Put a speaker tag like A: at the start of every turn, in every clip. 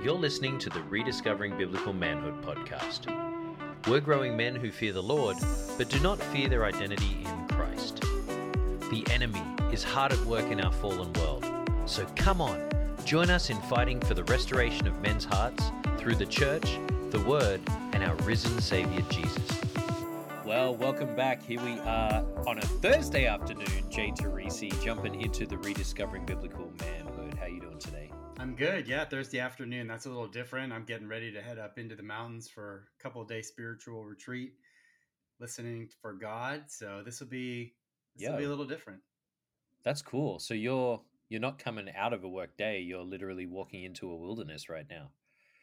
A: You're listening to the Rediscovering Biblical Manhood podcast. We're growing men who fear the Lord, but do not fear their identity in Christ. The enemy is hard at work in our fallen world, so come on, join us in fighting for the restoration of men's hearts through the church, the word, and our risen Savior Jesus. Well, welcome back. Here we are on a Thursday afternoon. Jay Teresi jumping into the Rediscovering Biblical
B: I'm good. Yeah, Thursday afternoon. That's a little different. I'm getting ready to head up into the mountains for a couple of day spiritual retreat, listening for God. So this will be this
A: Yeah.
B: will be a little different.
A: That's cool. So you're you're not coming out of a work day. You're literally walking into a wilderness right now.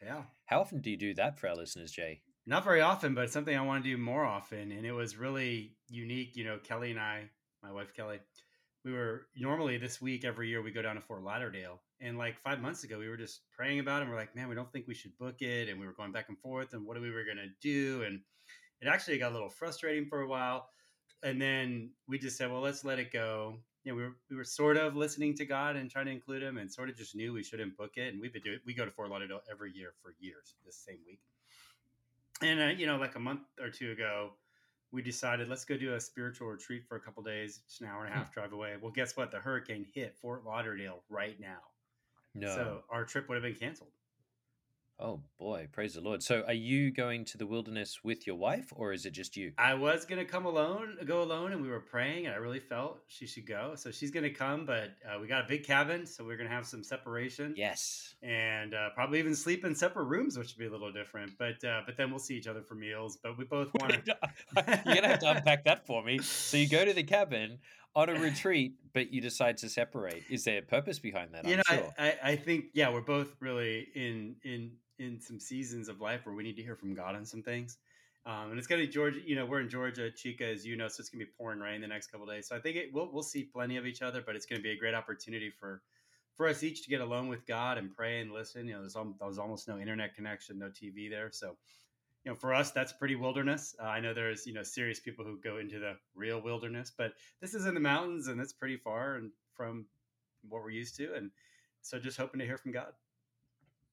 B: Yeah.
A: How often do you do that for our listeners, Jay?
B: Not very often, but it's something I want to do more often. And it was really unique. You know, Kelly and I, my wife Kelly, we were normally this week every year we go down to Fort Lauderdale. And like five months ago, we were just praying about it. And we're like, man, we don't think we should book it. And we were going back and forth and what we were going to do. And it actually got a little frustrating for a while. And then we just said, well, let's let it go. You know, we were, we were sort of listening to God and trying to include him and sort of just knew we shouldn't book it. And we've been doing, we go to Fort Lauderdale every year for years, this same week. And, uh, you know, like a month or two ago, we decided let's go do a spiritual retreat for a couple days, just an hour and a half drive away. Well, guess what? The hurricane hit Fort Lauderdale right now.
A: No.
B: So our trip would have been canceled.
A: oh boy, praise the Lord. So are you going to the wilderness with your wife or is it just you?
B: I was gonna come alone, go alone, and we were praying, and I really felt she should go. So she's gonna come, but uh, we got a big cabin, so we're gonna have some separation.
A: Yes.
B: and uh, probably even sleep in separate rooms, which would be a little different. But uh, but then we'll see each other for meals. But we both want to.
A: You're gonna have to unpack that for me. So you go to the cabin on a retreat, but you decide to separate. Is there a purpose behind that?
B: You
A: I'm
B: know,
A: sure.
B: I, I, think yeah, we're both really in in in some seasons of life where we need to hear from God on some things. Um, and it's gonna be Georgia. You know, we're in Georgia, Chica, as you know, so it's gonna be pouring rain the next couple days. So I think it, we'll we'll see plenty of each other, but it's gonna be a great opportunity for for us each to get alone with God and pray and listen. You know, there's, there's almost no internet connection, no TV there, so you know, for us, that's pretty wilderness. Uh, I know there's, you know, serious people who go into the real wilderness, but this is in the mountains and it's pretty far and from what we're used to. And so just hoping to hear from God.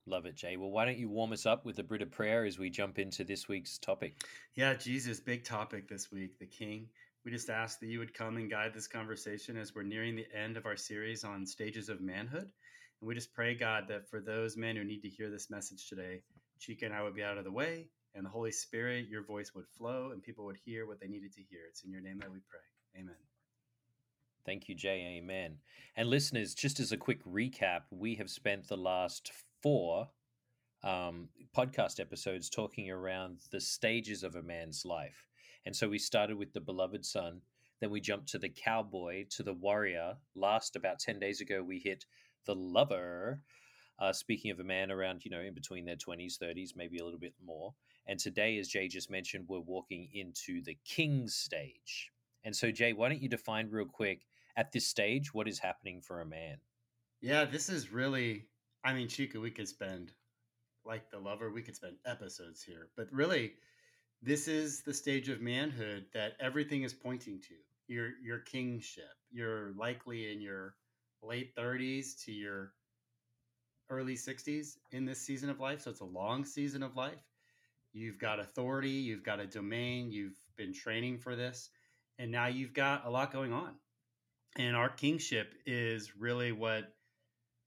A: Love it, Jay. Well, why don't you warm us up with a bit of prayer as we jump into this week's topic?
B: Yeah, Jesus, big topic this week, the King. We just ask that you would come and guide this conversation as we're nearing the end of our series on stages of manhood. And we just pray, God, that for those men who need to hear this message today, Chica and I would be out of the way, and the Holy Spirit, your voice would flow, and people would hear what they needed to hear. It's in your name that we pray. Amen.
A: Thank you, Jay. Amen. And listeners, just as a quick recap, we have spent the last four um, podcast episodes talking around the stages of a man's life. And so we started with the beloved son, then we jumped to the cowboy, to the warrior. Last, about 10 days ago, we hit the lover. Uh, speaking of a man around, you know, in between their 20s, 30s, maybe a little bit more. And today, as Jay just mentioned, we're walking into the king stage. And so, Jay, why don't you define real quick at this stage what is happening for a man?
B: Yeah, this is really, I mean, Chica, we could spend, like the lover, we could spend episodes here. But really, this is the stage of manhood that everything is pointing to your your kingship. You're likely in your late 30s to your early 60s in this season of life. So it's a long season of life. You've got authority, you've got a domain, you've been training for this, and now you've got a lot going on. And our kingship is really what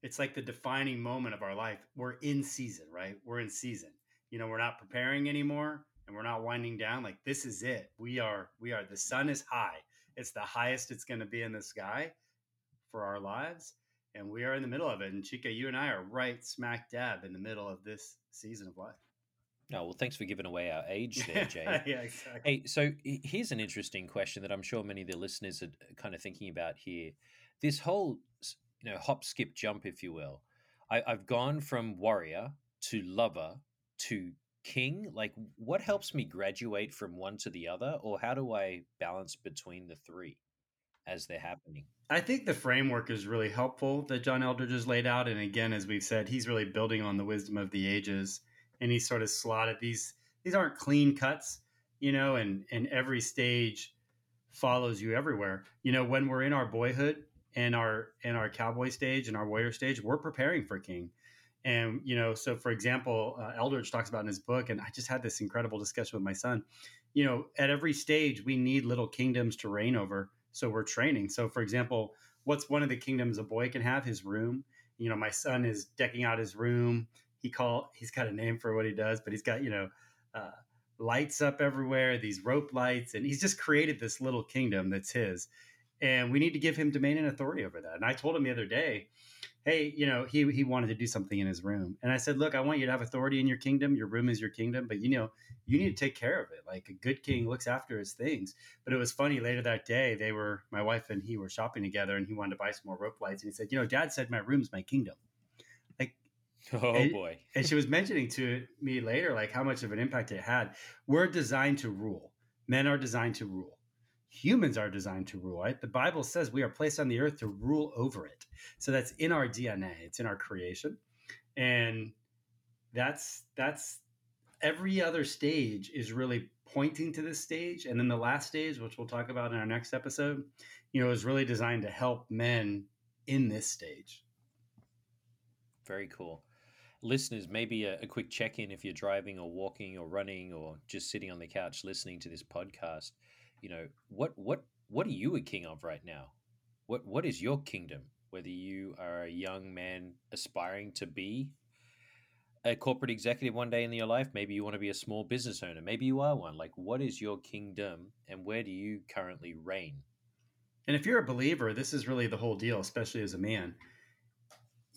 B: it's like the defining moment of our life. We're in season, right? We're in season. You know, we're not preparing anymore and we're not winding down. Like this is it. We are, we are, the sun is high. It's the highest it's going to be in the sky for our lives. And we are in the middle of it. And Chica, you and I are right smack dab in the middle of this season of life.
A: Oh, well, thanks for giving away our age there, Jay.
B: yeah, exactly.
A: Hey, so here's an interesting question that I'm sure many of the listeners are kind of thinking about here. This whole, you know, hop, skip, jump, if you will. I, I've gone from warrior to lover to king. Like, what helps me graduate from one to the other, or how do I balance between the three as they're happening?
B: I think the framework is really helpful that John Eldredge has laid out. And again, as we've said, he's really building on the wisdom of the ages and he sort of slotted these, these aren't clean cuts, you know, and, and every stage follows you everywhere. You know, when we're in our boyhood and our, and our cowboy stage and our warrior stage, we're preparing for king. And, you know, so for example, uh, Eldredge talks about in his book, and I just had this incredible discussion with my son. You know, at every stage, we need little kingdoms to reign over. So we're training. So, for example, what's one of the kingdoms a boy can have? His room. You know, my son is decking out his room. He call he's got a name for what he does, but he's got you know uh, lights up everywhere, these rope lights, and he's just created this little kingdom that's his. And we need to give him domain and authority over that. And I told him the other day, hey, you know, he he wanted to do something in his room, and I said, look, I want you to have authority in your kingdom. Your room is your kingdom, but you know, you need to take care of it. Like a good king looks after his things. But it was funny. Later that day, they were my wife and he were shopping together, and he wanted to buy some more rope lights, and he said, you know, Dad said my room's my kingdom.
A: Oh
B: and,
A: boy.
B: and she was mentioning to me later, like how much of an impact it had. We're designed to rule. Men are designed to rule humans are designed to rule, right? The Bible says we are placed on the earth to rule over it. So that's in our DNA, it's in our creation. And that's that's every other stage is really pointing to this stage. And then the last stage, which we'll talk about in our next episode, you know, is really designed to help men in this stage.
A: Very cool. Listeners, maybe a, a quick check in if you're driving or walking or running or just sitting on the couch listening to this podcast. You know what what what are you a king of right now? What what is your kingdom? Whether you are a young man aspiring to be a corporate executive one day in your life maybe you want to be a small business owner maybe you are one. Like what is your kingdom and where do you currently reign?
B: And if you're a believer this is really the whole deal especially as a man.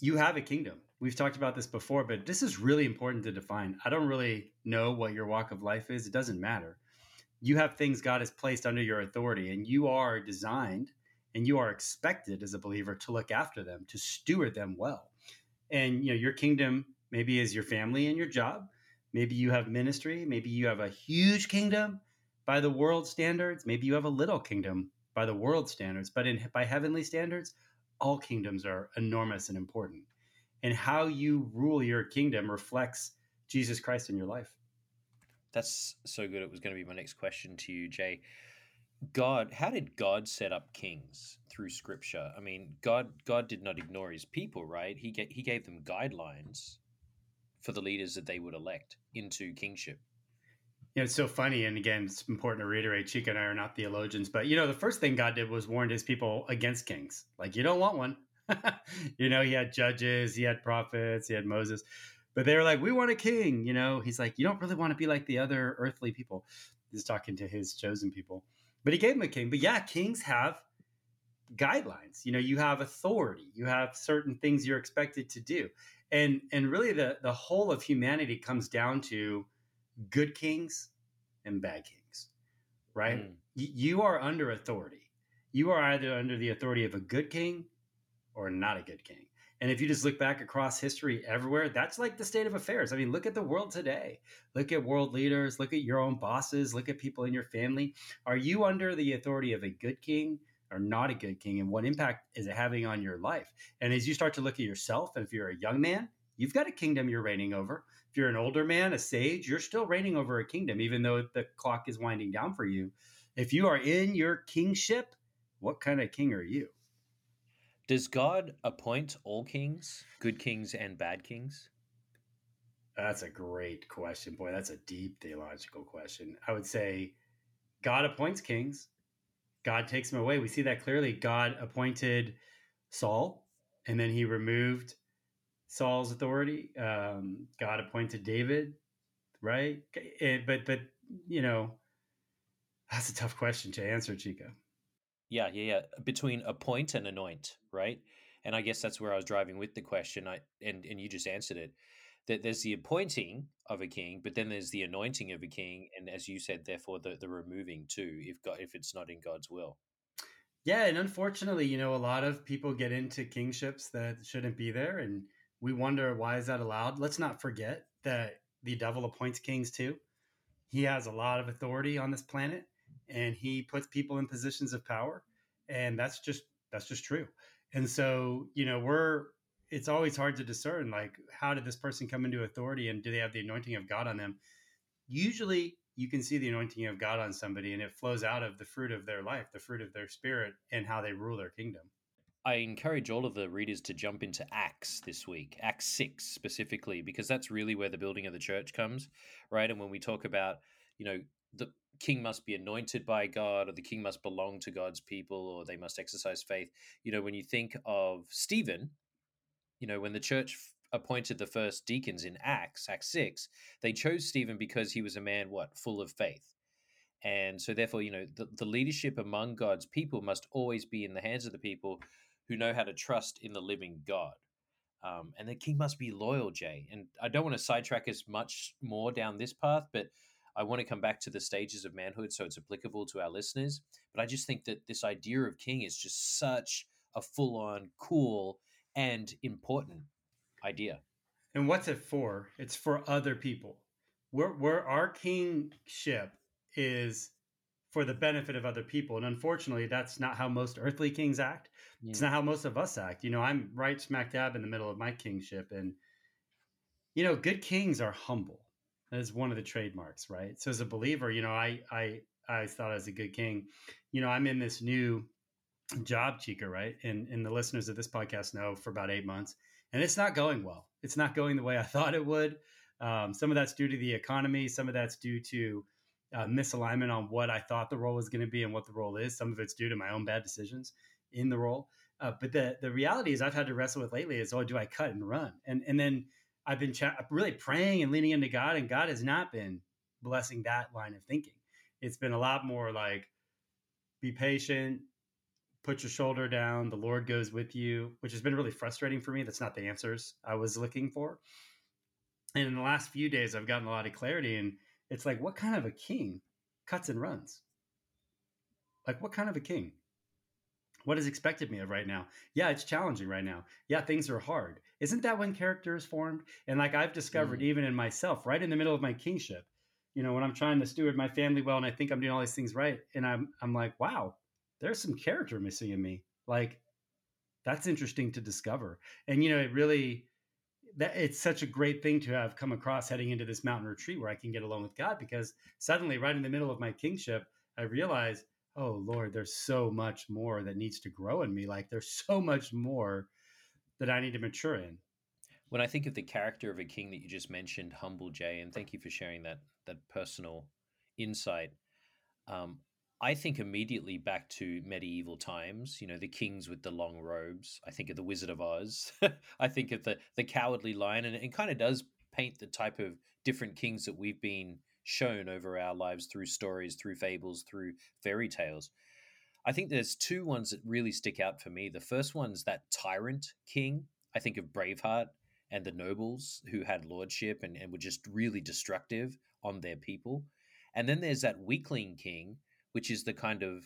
B: You have a kingdom we've talked about this before but this is really important to define i don't really know what your walk of life is it doesn't matter you have things God has placed under your authority, and you are designed and you are expected as a believer to look after them, to steward them well. And you know, your kingdom maybe is your family and your job. Maybe you have ministry. Maybe you have a huge kingdom by the world standards. Maybe you have a little kingdom by the world standards. But in by heavenly standards, all kingdoms are enormous and important. And how you rule your kingdom reflects Jesus Christ in your life.
A: That's so good. It was going to be my next question to you, Jay. God, how did God set up kings through Scripture? I mean, God, God did not ignore His people, right? He ga- He gave them guidelines for the leaders that they would elect into kingship.
B: You know, it's so funny, and again, it's important to reiterate. Chica and I are not theologians, but you know, the first thing God did was warned His people against kings. Like, you don't want one. you know, He had judges, He had prophets, He had Moses but they were like, we want a king. You know, he's like, you don't really want to be like the other earthly people. He's talking to his chosen people, but he gave him a king. But yeah, kings have guidelines. You know, you have authority. You have certain things you're expected to do, and and really the the whole of humanity comes down to good kings and bad kings, right? Mm. Y- you are under authority. You are either under the authority of a good king or not a good king. And if you just look back across history everywhere, that's like the state of affairs. I mean, look at the world today. Look at world leaders, look at your own bosses, look at people in your family. Are you under the authority of a good king or not a good king? And what impact is it having on your life? And as you start to look at yourself, and if you're a young man, you've got a kingdom you're reigning over. If you're an older man, a sage, you're still reigning over a kingdom, even though the clock is winding down for you. If you are in your kingship, what kind of king are you?
A: Does God appoint all kings, good kings and bad kings?
B: That's a great question. Boy, that's a deep theological question. I would say God appoints kings, God takes them away. We see that clearly. God appointed Saul, and then he removed Saul's authority. Um, God appointed David, right? But, but, you know, that's a tough question to answer, Chica.
A: Yeah, yeah, yeah. Between appoint and anoint, right? And I guess that's where I was driving with the question. I and and you just answered it. That there's the appointing of a king, but then there's the anointing of a king, and as you said, therefore the, the removing too, if God if it's not in God's will.
B: Yeah, and unfortunately, you know, a lot of people get into kingships that shouldn't be there, and we wonder why is that allowed. Let's not forget that the devil appoints kings too. He has a lot of authority on this planet, and he puts people in positions of power and that's just that's just true. And so you know we're it's always hard to discern like how did this person come into authority and do they have the anointing of god on them? Usually you can see the anointing of god on somebody and it flows out of the fruit of their life the fruit of their spirit and how they rule their kingdom.
A: I encourage all of the readers to jump into Acts this week, Acts 6 specifically, because that's really where the building of the church comes, right? And when we talk about, you know, the king must be anointed by God, or the king must belong to God's people, or they must exercise faith, you know, when you think of Stephen, you know, when the church appointed the first deacons in Acts, Acts 6, they chose Stephen because he was a man, what, full of faith. And so, therefore, you know, the, the leadership among God's people must always be in the hands of the people who know how to trust in the living God. Um, and the king must be loyal, Jay. And I don't want to sidetrack as much more down this path, but I want to come back to the stages of manhood so it's applicable to our listeners. But I just think that this idea of king is just such a full on, cool, and important idea.
B: And what's it for? It's for other people. We're, we're our kingship is for the benefit of other people. And unfortunately, that's not how most earthly kings act. Yeah. It's not how most of us act. You know, I'm right smack dab in the middle of my kingship. And, you know, good kings are humble. That is one of the trademarks, right? So as a believer, you know, I I I thought I was a good king. You know, I'm in this new job, Chica, right? And and the listeners of this podcast know for about eight months, and it's not going well. It's not going the way I thought it would. Um, some of that's due to the economy. Some of that's due to uh, misalignment on what I thought the role was going to be and what the role is. Some of it's due to my own bad decisions in the role. Uh, but the the reality is, I've had to wrestle with lately is, oh, do I cut and run? And and then I've been really praying and leaning into God, and God has not been blessing that line of thinking. It's been a lot more like, be patient, put your shoulder down, the Lord goes with you, which has been really frustrating for me. That's not the answers I was looking for. And in the last few days, I've gotten a lot of clarity, and it's like, what kind of a king cuts and runs? Like, what kind of a king? What is expected me of right now? Yeah, it's challenging right now. Yeah, things are hard. Isn't that when character is formed? And like I've discovered, mm. even in myself, right in the middle of my kingship, you know, when I'm trying to steward my family well, and I think I'm doing all these things right, and I'm I'm like, wow, there's some character missing in me. Like, that's interesting to discover. And you know, it really that it's such a great thing to have come across heading into this mountain retreat where I can get alone with God because suddenly, right in the middle of my kingship, I realize, oh Lord, there's so much more that needs to grow in me. Like there's so much more that I need to mature in.
A: When I think of the character of a king that you just mentioned, humble Jay, and thank you for sharing that that personal insight. Um, I think immediately back to medieval times, you know, the kings with the long robes. I think of the Wizard of Oz. I think of the the cowardly lion, and it kind of does paint the type of different kings that we've been shown over our lives through stories, through fables, through fairy tales. I think there's two ones that really stick out for me. The first one's that tyrant king. I think of Braveheart and the nobles who had lordship and, and were just really destructive on their people. And then there's that weakling king which is the kind of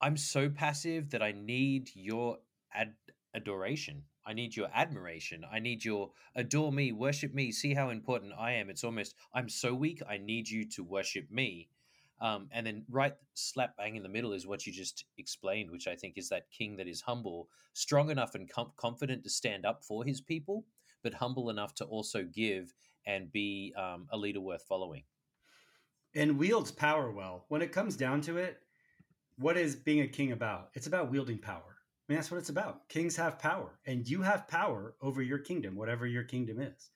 A: I'm so passive that I need your ad- adoration. I need your admiration. I need your adore me, worship me, see how important I am. It's almost I'm so weak, I need you to worship me. Um, and then right slap bang in the middle is what you just explained, which I think is that king that is humble, strong enough and com- confident to stand up for his people, but humble enough to also give and be um, a leader worth following
B: and wields power well. When it comes down to it, what is being a king about? It's about wielding power. I mean, that's what it's about. Kings have power, and you have power over your kingdom, whatever your kingdom is.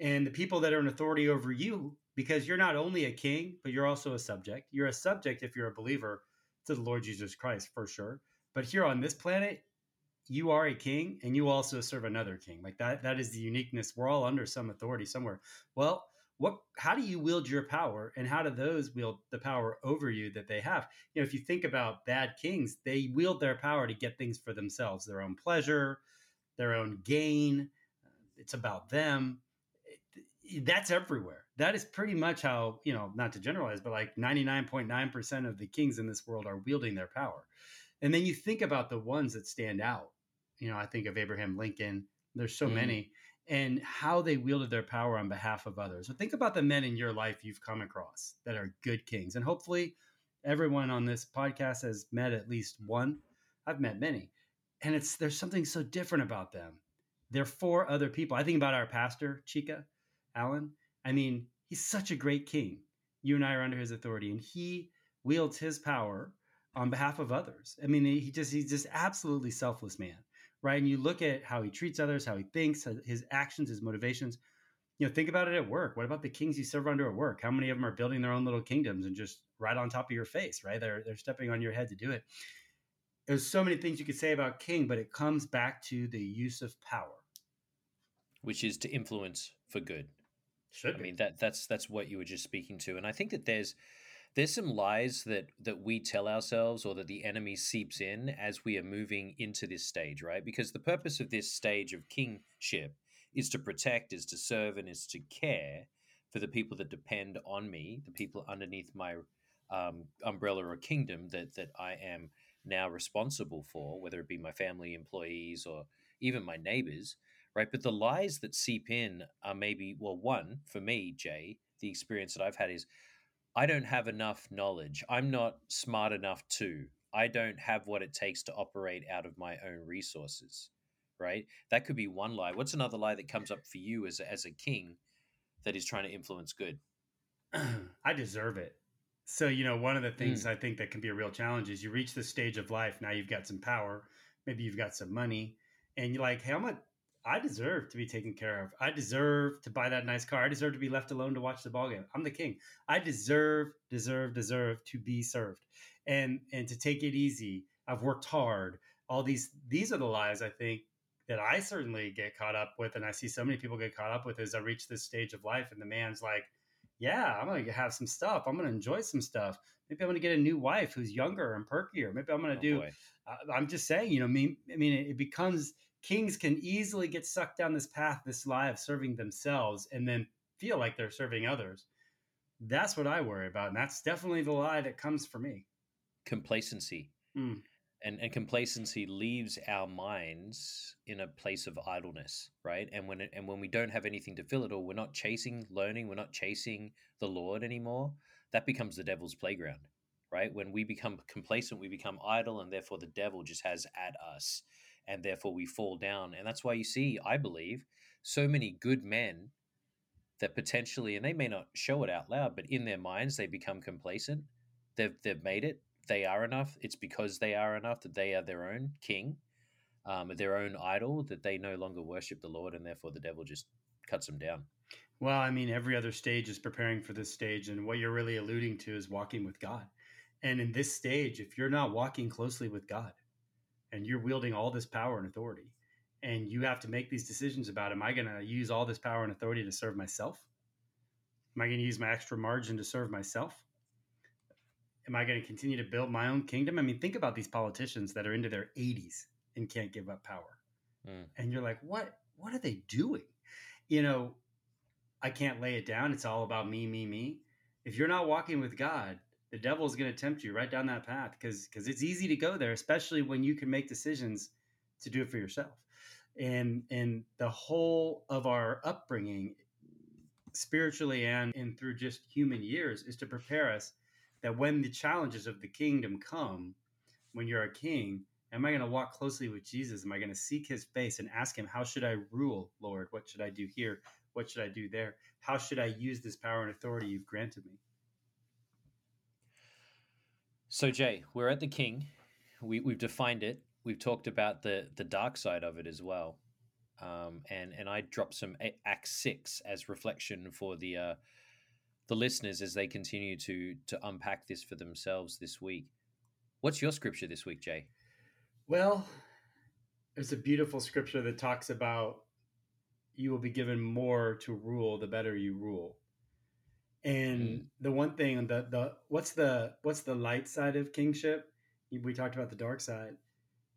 B: And the people that are in authority over you, because you're not only a king, but you're also a subject. You're a subject if you're a believer to the Lord Jesus Christ, for sure. But here on this planet, you are a king and you also serve another king. Like that, that is the uniqueness. We're all under some authority somewhere. Well, what how do you wield your power and how do those wield the power over you that they have? You know if you think about bad kings they wield their power to get things for themselves their own pleasure their own gain it's about them. That's everywhere. That is pretty much how you know not to generalize but like 99.9% of the kings in this world are wielding their power. And then you think about the ones that stand out. You know i think of abraham lincoln. There's so mm. many and how they wielded their power on behalf of others. So think about the men in your life you've come across that are good kings. And hopefully everyone on this podcast has met at least one. I've met many. And it's there's something so different about them. They're for other people. I think about our pastor, Chica Allen. I mean, he's such a great king. You and I are under his authority, and he wields his power on behalf of others. I mean, he just he's just absolutely selfless man, right? And you look at how he treats others, how he thinks, uh, his actions, his motivations. You know, think about it at work. What about the kings you serve under at work? How many of them are building their own little kingdoms and just right on top of your face, right? They're they're stepping on your head to do it. There's so many things you could say about king, but it comes back to the use of power,
A: which is to influence for good.
B: Should
A: I mean that that's that's what you were just speaking to, and I think that there's there's some lies that that we tell ourselves or that the enemy seeps in as we are moving into this stage, right? Because the purpose of this stage of kingship is to protect, is to serve, and is to care for the people that depend on me, the people underneath my um, umbrella or kingdom that that I am now responsible for, whether it be my family, employees, or even my neighbors, right? But the lies that seep in are maybe well, one for me, Jay, the experience that I've had is I don't have enough knowledge. I'm not smart enough to. I don't have what it takes to operate out of my own resources, right? That could be one lie. What's another lie that comes up for you as a, as a king that is trying to influence good?
B: I deserve it. So, you know, one of the things mm. I think that can be a real challenge is you reach this stage of life. Now you've got some power, maybe you've got some money, and you're like, hey, I'm a, I deserve to be taken care of. I deserve to buy that nice car. I deserve to be left alone to watch the ball game. I'm the king. I deserve, deserve, deserve to be served and and to take it easy. I've worked hard. All these these are the lies I think that I certainly get caught up with, and I see so many people get caught up with. as I reach this stage of life, and the man's like, "Yeah, I'm gonna have some stuff. I'm gonna enjoy some stuff. Maybe I'm gonna get a new wife who's younger and perkier. Maybe I'm gonna oh, do. Uh, I'm just saying, you know, me. I mean, it becomes kings can easily get sucked down this path, this lie of serving themselves, and then feel like they're serving others. That's what I worry about, and that's definitely the lie that comes for me.
A: Complacency. Mm. And, and complacency leaves our minds in a place of idleness, right? And when it, and when we don't have anything to fill it, or we're not chasing learning, we're not chasing the Lord anymore. That becomes the devil's playground, right? When we become complacent, we become idle, and therefore the devil just has at us and therefore we fall down. And that's why you see, I believe, so many good men that potentially, and they may not show it out loud, but in their minds they become complacent. They've they've made it. They are enough. It's because they are enough that they are their own king, um, their own idol, that they no longer worship the Lord, and therefore the devil just cuts them down.
B: Well, I mean, every other stage is preparing for this stage, and what you're really alluding to is walking with God. And in this stage, if you're not walking closely with God, and you're wielding all this power and authority and you have to make these decisions about am i going to use all this power and authority to serve myself? Am i going to use my extra margin to serve myself? Am i going to continue to build my own kingdom? I mean think about these politicians that are into their 80s and can't give up power. Mm. and you're like what? What are they doing? You know i can't lay it down. It's all about me me me. If you're not walking with god the devil is going to tempt you right down that path because because it's easy to go there, especially when you can make decisions to do it for yourself. And and the whole of our upbringing, spiritually and and through just human years, is to prepare us that when the challenges of the kingdom come, when you're a king, am I going to walk closely with Jesus? Am I going to seek his face and ask him, How should I rule, Lord? What should I do here? What should I do there? How should I use this power and authority you've granted me?
A: So Jay, we're at the king. We we've defined it. We've talked about the the dark side of it as well. Um, and and I dropped some Act six as reflection for the uh, the listeners as they continue to to unpack this for themselves this week. What's your scripture this week, Jay?
B: Well, there's a beautiful scripture that talks about you will be given more to rule the better you rule. And mm. the one thing the the what's the what's the light side of kingship? We talked about the dark side.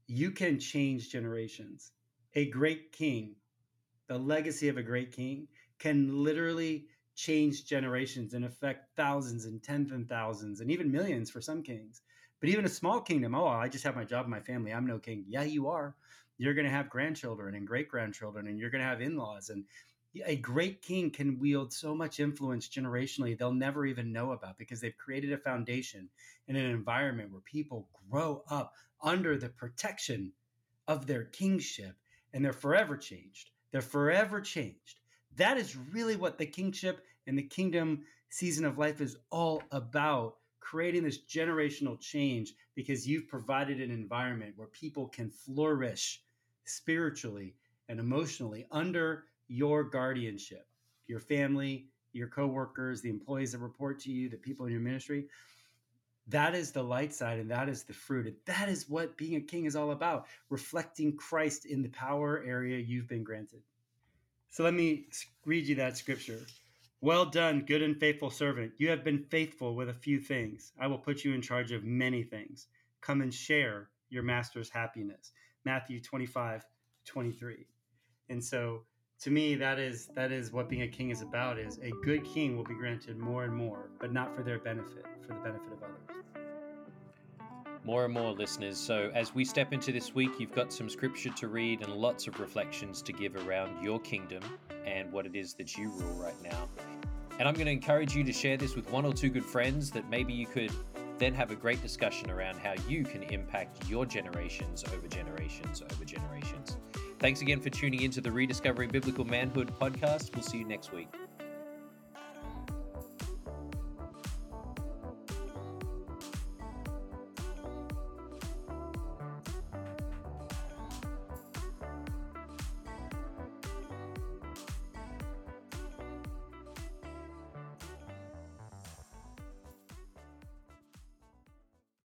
B: You can change generations. A great king, the legacy of a great king can literally change generations and affect thousands and tens and thousands and even millions for some kings. But even a small kingdom, oh, I just have my job and my family. I'm no king. Yeah, you are. You're going to have grandchildren and great grandchildren, and you're going to have in laws. And a great king can wield so much influence generationally they'll never even know about because they've created a foundation in an environment where people grow up under the protection of their kingship and they're forever changed. They're forever changed. That is really what the kingship and the kingdom season of life is all about creating this generational change because you've provided an environment where people can flourish spiritually and emotionally under your guardianship. Your family, your coworkers, the employees that report to you, the people in your ministry. That is the light side and that is the fruit. And that is what being a king is all about reflecting Christ in the power area you've been granted. So let me read you that scripture. Well done, good and faithful servant. You have been faithful with a few things. I will put you in charge of many things. Come and share your master's happiness. Matthew 25, 23. And so to me that is that is what being a king is about is a good king will be granted more and more, but not for their benefit, for the benefit of others.
A: More and more listeners. So, as we step into this week, you've got some scripture to read and lots of reflections to give around your kingdom and what it is that you rule right now. And I'm going to encourage you to share this with one or two good friends that maybe you could then have a great discussion around how you can impact your generations over generations over generations. Thanks again for tuning in to the Rediscovering Biblical Manhood podcast. We'll see you next week.